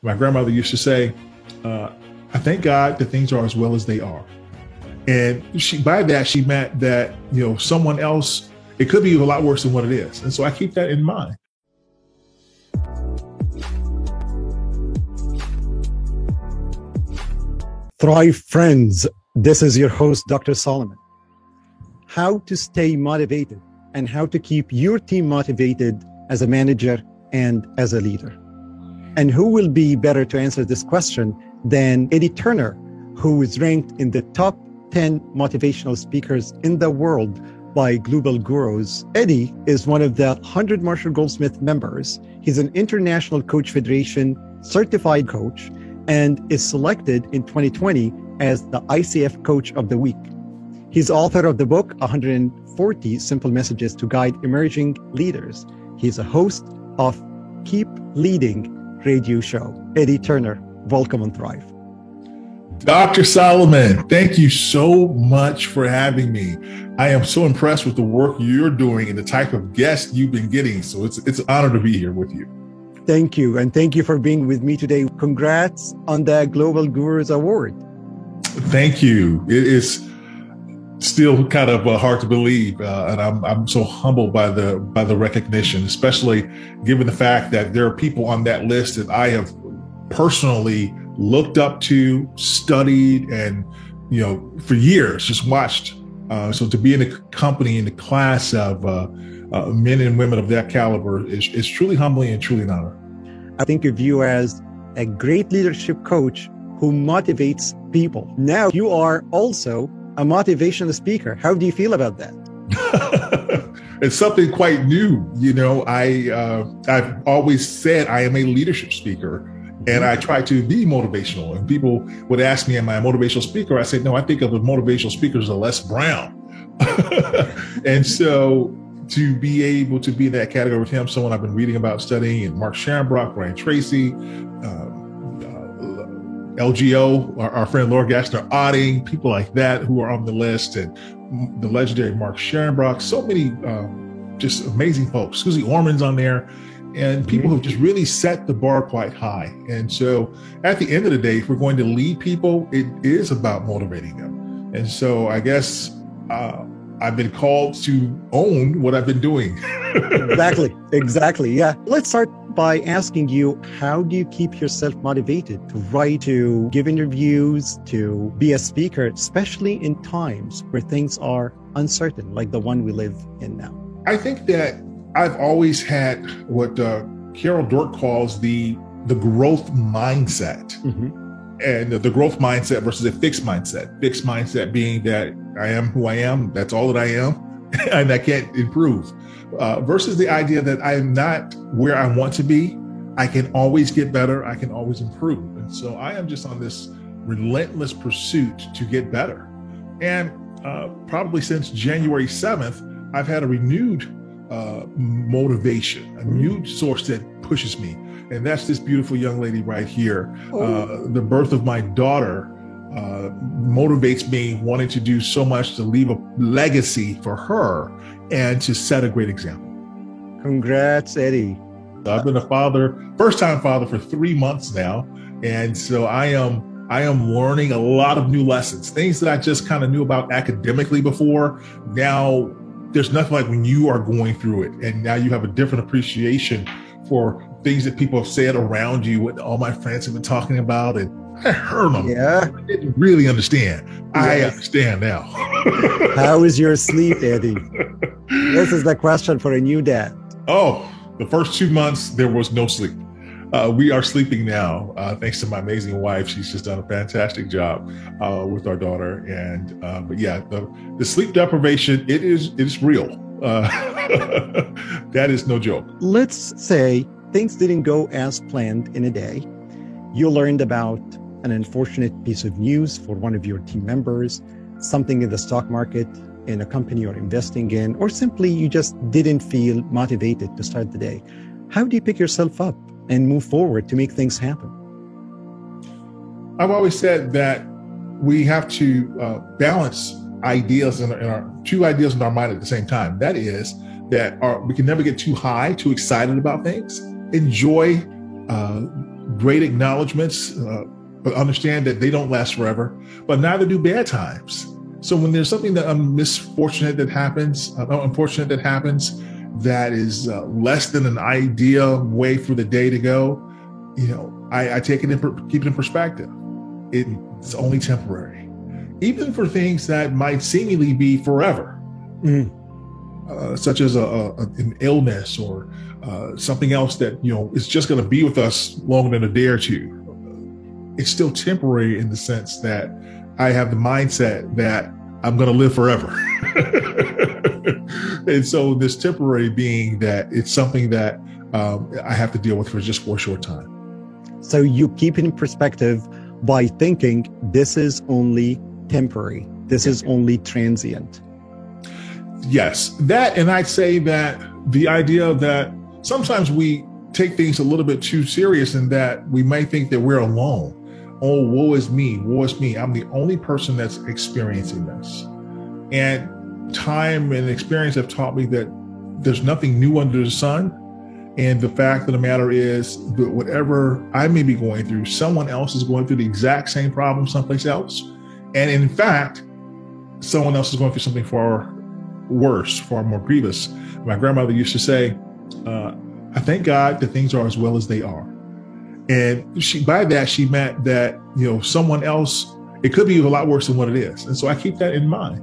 My grandmother used to say, uh, I thank God that things are as well as they are. And she by that she meant that, you know, someone else, it could be a lot worse than what it is. And so I keep that in mind. Thrive friends, this is your host, Dr. Solomon. How to stay motivated and how to keep your team motivated as a manager and as a leader. And who will be better to answer this question than Eddie Turner, who is ranked in the top 10 motivational speakers in the world by Global Gurus. Eddie is one of the 100 Marshall Goldsmith members. He's an International Coach Federation certified coach and is selected in 2020 as the ICF Coach of the Week. He's author of the book 140 Simple Messages to Guide Emerging Leaders. He's a host of Keep Leading radio show. Eddie Turner, welcome on Thrive. Dr. Solomon, thank you so much for having me. I am so impressed with the work you're doing and the type of guests you've been getting. So it's it's an honor to be here with you. Thank you. And thank you for being with me today. Congrats on the Global Gurus Award. Thank you. It is still kind of uh, hard to believe, uh, and I'm I'm so humbled by the by the recognition, especially given the fact that there are people on that list that I have personally looked up to, studied, and you know for years just watched. Uh, so to be in the company in the class of uh, uh, men and women of that caliber is, is truly humbling and truly an honor. I think of you as a great leadership coach who motivates people. Now you are also a motivational speaker. How do you feel about that? it's something quite new. You know, I uh, I've always said I am a leadership speaker, and I try to be motivational. And people would ask me, "Am I a motivational speaker?" I say, "No, I think of a motivational speaker as a Les Brown." and so to be able to be in that category with him, someone I've been reading about, studying, and Mark Shamrock, Brian Tracy, uh, LGO, our, our friend Laura Gassner Otting, people like that who are on the list, and the legendary Mark Shamrock, so many um, just amazing folks. Suze Orman's on there, and people who've just really set the bar quite high. And so at the end of the day, if we're going to lead people, it is about motivating them. And so I guess uh, I've been called to own what I've been doing. exactly. Exactly. Yeah. Let's start by asking you how do you keep yourself motivated to write, to give interviews, to be a speaker, especially in times where things are uncertain, like the one we live in now? I think that I've always had what uh, Carol Dweck calls the the growth mindset. Mm-hmm and the growth mindset versus a fixed mindset. Fixed mindset being that I am who I am, that's all that I am, and I can't improve. Uh, versus the idea that I am not where I want to be, I can always get better, I can always improve. And so I am just on this relentless pursuit to get better. And uh, probably since January 7th, I've had a renewed uh, motivation, a new source that pushes me and that's this beautiful young lady right here. Oh. Uh, the birth of my daughter uh, motivates me wanting to do so much to leave a legacy for her and to set a great example. Congrats, Eddie. I've been a father, first time father for three months now. And so I am I am learning a lot of new lessons, things that I just kind of knew about academically before. Now there's nothing like when you are going through it and now you have a different appreciation for things that people have said around you, what all my friends have been talking about, and I heard them. Yeah. I didn't really understand. I understand now. How is your sleep, Eddie? this is the question for a new dad. Oh, the first two months, there was no sleep. Uh, we are sleeping now, uh, thanks to my amazing wife. She's just done a fantastic job uh, with our daughter. And uh, but yeah, the, the sleep deprivation it is it is real. Uh, that is no joke. Let's say things didn't go as planned in a day. You learned about an unfortunate piece of news for one of your team members, something in the stock market, in a company you're investing in, or simply you just didn't feel motivated to start the day. How do you pick yourself up and move forward to make things happen? I've always said that we have to uh, balance ideas in our, in our, two ideas in our mind at the same time. That is that our, we can never get too high, too excited about things. Enjoy uh, great acknowledgments, uh, but understand that they don't last forever, but neither do bad times. So when there's something that um, misfortunate that happens, uh, unfortunate that happens, that is uh, less than an ideal way for the day to go, you know, I, I take it and keep it in perspective. It's only temporary, even for things that might seemingly be forever, mm. Uh, such as a, a, an illness or uh, something else that you know is just going to be with us longer than a day or two. It's still temporary in the sense that I have the mindset that I'm going to live forever. and so this temporary being that it's something that um, I have to deal with for just for a short time. So you keep in perspective by thinking this is only temporary. This is only transient. Yes, that, and I'd say that the idea that sometimes we take things a little bit too serious in that we might think that we're alone. Oh, woe is me, woe is me. I'm the only person that's experiencing this. And time and experience have taught me that there's nothing new under the sun. And the fact of the matter is that whatever I may be going through, someone else is going through the exact same problem someplace else. And in fact, someone else is going through something far worse, far more grievous. My grandmother used to say, uh, I thank God that things are as well as they are. And she, by that, she meant that, you know, someone else, it could be a lot worse than what it is. And so I keep that in mind.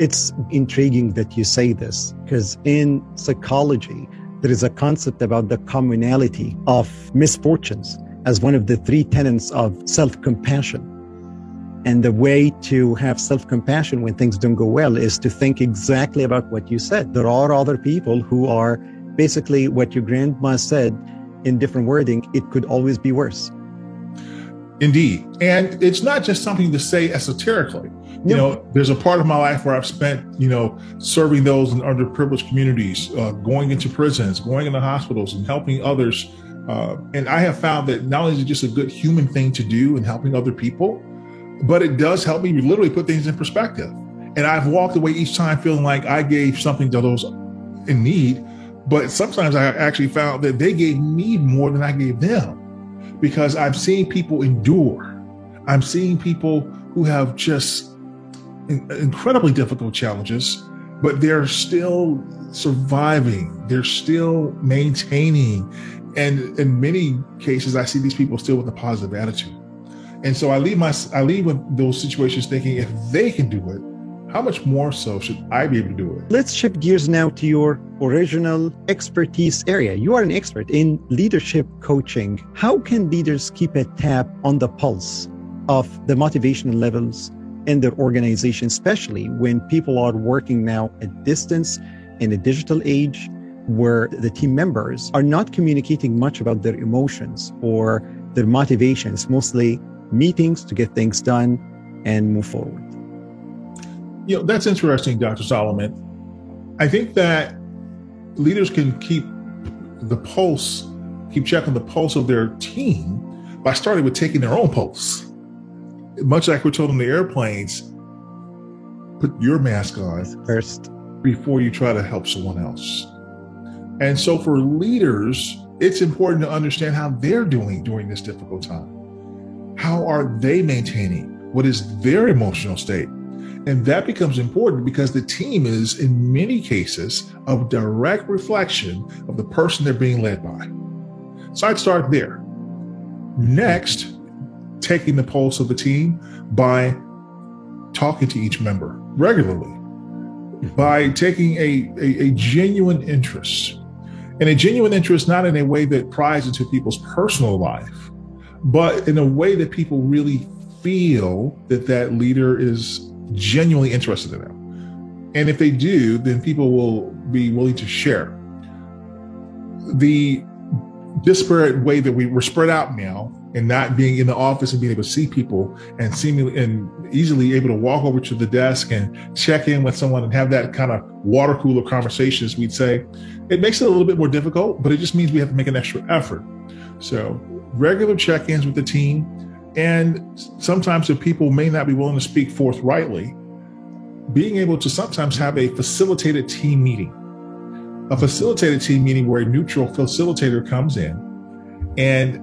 It's intriguing that you say this because in psychology, there is a concept about the communality of misfortunes as one of the three tenets of self compassion. And the way to have self compassion when things don't go well is to think exactly about what you said. There are other people who are basically what your grandma said in different wording, it could always be worse. Indeed. And it's not just something to say esoterically. You know, there's a part of my life where I've spent, you know, serving those in underprivileged communities, uh, going into prisons, going into hospitals, and helping others. Uh, and I have found that not only is it just a good human thing to do and helping other people, but it does help me literally put things in perspective. And I've walked away each time feeling like I gave something to those in need. But sometimes I actually found that they gave me more than I gave them because I'm seeing people endure. I'm seeing people who have just incredibly difficult challenges, but they're still surviving. They're still maintaining. And in many cases, I see these people still with a positive attitude. And so I leave my I leave with those situations thinking if they can do it, how much more so should I be able to do it? Let's shift gears now to your original expertise area. You are an expert in leadership coaching. How can leaders keep a tap on the pulse of the motivational levels in their organization, especially when people are working now at distance in a digital age where the team members are not communicating much about their emotions or their motivations, mostly meetings to get things done and move forward. You know, that's interesting, Dr. Solomon. I think that leaders can keep the pulse, keep checking the pulse of their team by starting with taking their own pulse. Much like we're told on the airplanes, put your mask on first before you try to help someone else. And so for leaders, it's important to understand how they're doing during this difficult time. How are they maintaining? What is their emotional state? And that becomes important because the team is, in many cases, a direct reflection of the person they're being led by. So I'd start there. Next, taking the pulse of the team by talking to each member regularly, mm-hmm. by taking a, a, a genuine interest. And a genuine interest, not in a way that pries into people's personal life, but in a way that people really feel that that leader is genuinely interested in them. And if they do, then people will be willing to share. The disparate way that we were spread out now and not being in the office and being able to see people and seemingly and easily able to walk over to the desk and check in with someone and have that kind of water cooler conversations, we'd say, it makes it a little bit more difficult, but it just means we have to make an extra effort. So regular check-ins with the team. And sometimes if people may not be willing to speak forthrightly, being able to sometimes have a facilitated team meeting. A facilitated team meeting where a neutral facilitator comes in and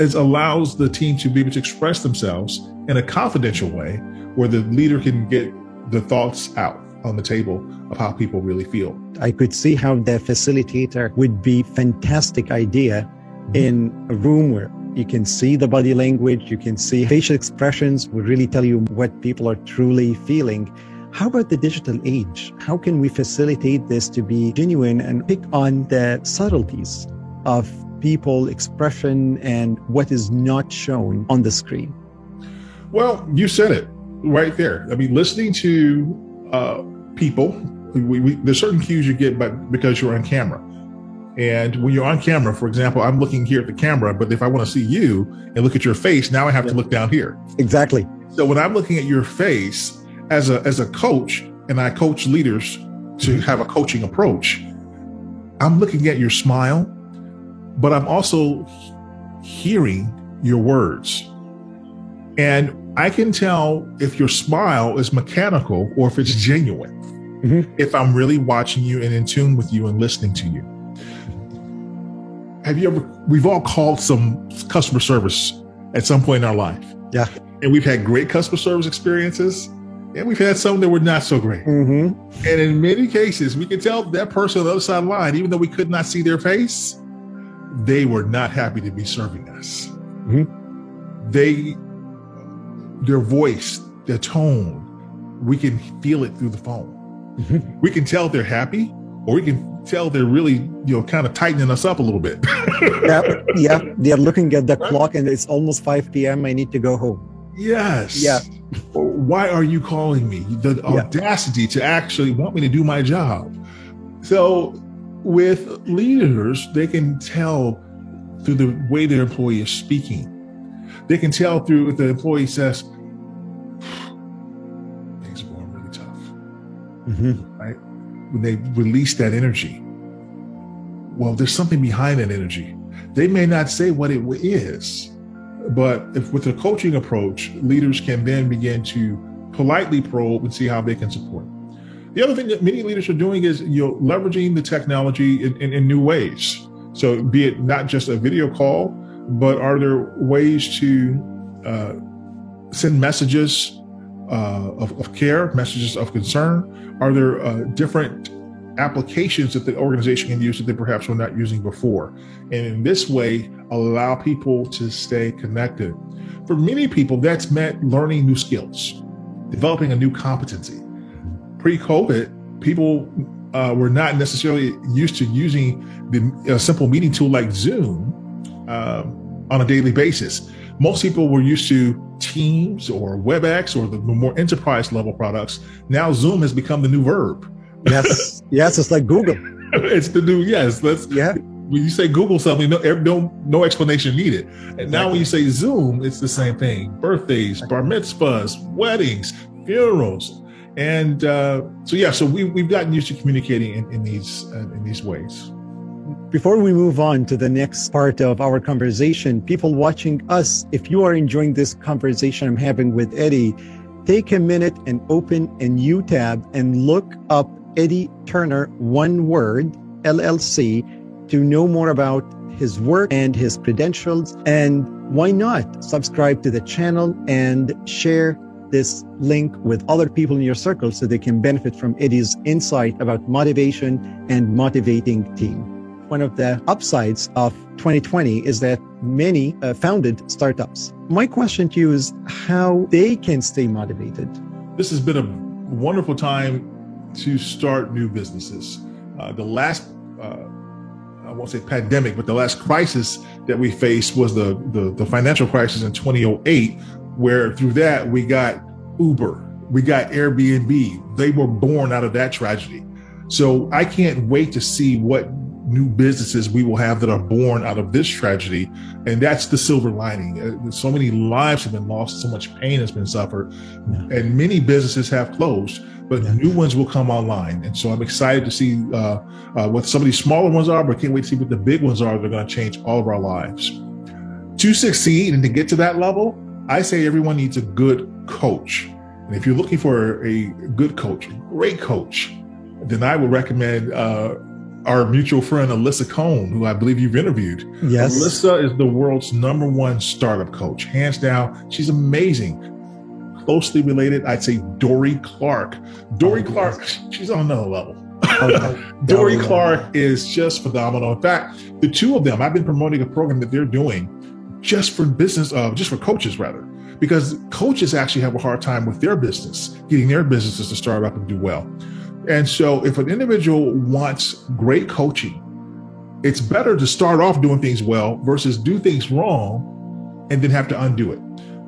it allows the team to be able to express themselves in a confidential way where the leader can get the thoughts out on the table of how people really feel. I could see how the facilitator would be fantastic idea in a room where you can see the body language, you can see facial expressions will really tell you what people are truly feeling. How about the digital age? How can we facilitate this to be genuine and pick on the subtleties of people expression and what is not shown on the screen? Well, you said it right there. I mean, listening to uh, people, we, we, there's certain cues you get, but because you're on camera. And when you're on camera, for example, I'm looking here at the camera, but if I want to see you and look at your face, now I have to look down here. Exactly. So when I'm looking at your face as a as a coach, and I coach leaders to have a coaching approach, I'm looking at your smile, but I'm also hearing your words. And I can tell if your smile is mechanical or if it's genuine. Mm-hmm. If I'm really watching you and in tune with you and listening to you. Have you ever, we've all called some customer service at some point in our life. Yeah. And we've had great customer service experiences and we've had some that were not so great. Mm-hmm. And in many cases, we can tell that person on the other side of the line, even though we could not see their face, they were not happy to be serving us. Mm-hmm. They their voice, their tone, we can feel it through the phone. Mm-hmm. We can tell they're happy, or we can tell they're really, you know, kind of tightening us up a little bit. yeah, yeah. They're looking at the right? clock and it's almost 5 p.m. I need to go home. Yes. Yeah. Why are you calling me? The yeah. audacity to actually want me to do my job. So, with leaders, they can tell through the way their employee is speaking they can tell through if the employee says, things are going really tough. Mm-hmm. When they release that energy, well, there's something behind that energy. They may not say what it is, but if with a coaching approach, leaders can then begin to politely probe and see how they can support. The other thing that many leaders are doing is you know leveraging the technology in, in, in new ways. So be it not just a video call, but are there ways to uh, send messages uh, of, of, care, messages of concern? Are there uh, different applications that the organization can use that they perhaps were not using before? And in this way, allow people to stay connected. For many people, that's meant learning new skills, developing a new competency. Pre COVID, people uh, were not necessarily used to using the a simple meeting tool like Zoom um, on a daily basis. Most people were used to Teams or WebEx or the more enterprise level products. Now Zoom has become the new verb. Yes, yes, it's like Google. it's the new yes. Let's yeah. When you say Google something, no, no, no explanation needed. And exactly. now when you say Zoom, it's the same thing. Birthdays, bar mitzvahs, weddings, funerals, and uh, so yeah. So we we've gotten used to communicating in, in these uh, in these ways. Before we move on to the next part of our conversation, people watching us, if you are enjoying this conversation I'm having with Eddie, take a minute and open a new tab and look up Eddie Turner, one word, LLC, to know more about his work and his credentials. And why not subscribe to the channel and share this link with other people in your circle so they can benefit from Eddie's insight about motivation and motivating team one of the upsides of 2020 is that many uh, founded startups. My question to you is how they can stay motivated. This has been a wonderful time to start new businesses. Uh, the last, uh, I won't say pandemic, but the last crisis that we faced was the, the, the financial crisis in 2008, where through that we got Uber, we got Airbnb. They were born out of that tragedy. So I can't wait to see what new businesses we will have that are born out of this tragedy. And that's the silver lining. Uh, so many lives have been lost, so much pain has been suffered, yeah. and many businesses have closed, but yeah. new ones will come online. And so I'm excited to see uh, uh, what some of these smaller ones are, but can't wait to see what the big ones are. They're going to change all of our lives. To succeed and to get to that level, I say everyone needs a good coach. And if you're looking for a good coach, a great coach, then I would recommend uh, our mutual friend Alisa Cohn, who I believe you've interviewed. Yes. Alisa is the world's number one startup coach, hands down. She's amazing. Closely related, I'd say Dorie Clark. Dorie oh, Clark, yes. she's on another level. Okay. Dorie Clark is just phenomenal. In fact, the two of them, I've been promoting a program that they're doing just for business, uh, just for coaches rather, because coaches actually have a hard time with their business, getting their businesses to start up and do well. And so, if an individual wants great coaching, it's better to start off doing things well versus do things wrong and then have to undo it.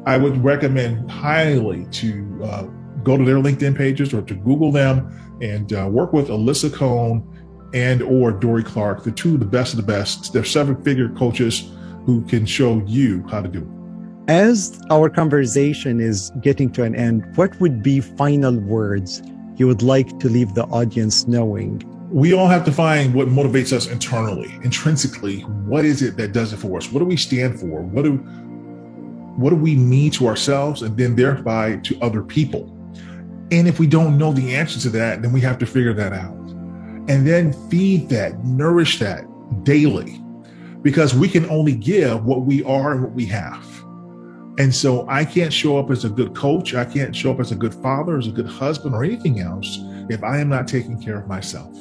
I would recommend highly to uh, go to their LinkedIn pages or to Google them and uh, work with Alisa Cohn and or Dorie Clark, the two of the best of the best. They're seven-figure coaches who can show you how to do it. As our conversation is getting to an end, what would be final words you would like to leave the audience knowing? We all have to find what motivates us internally, intrinsically. What is it that does it for us? What do we stand for? What do what do we mean to ourselves and then thereby to other people? And if we don't know the answer to that, then we have to figure that out. And then feed that, nourish that daily, because we can only give what we are and what we have. And so I can't show up as a good coach. I can't show up as a good father, as a good husband, or anything else if I am not taking care of myself.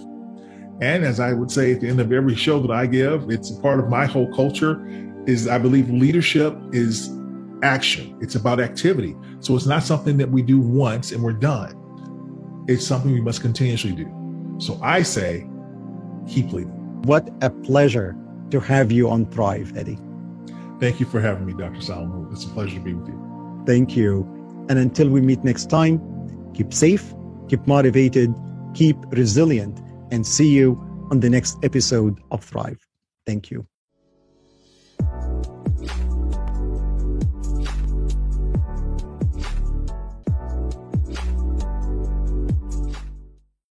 And as I would say at the end of every show that I give, it's a part of my whole culture is I believe leadership is action. It's about activity. So it's not something that we do once and we're done. It's something we must continuously do. So I say, keep leading. What a pleasure to have you on Thrive, Eddie. Thank you for having me, Dr. Solomon. It's a pleasure to be with you. Thank you. And until we meet next time, keep safe, keep motivated, keep resilient, and see you on the next episode of Thrive. Thank you.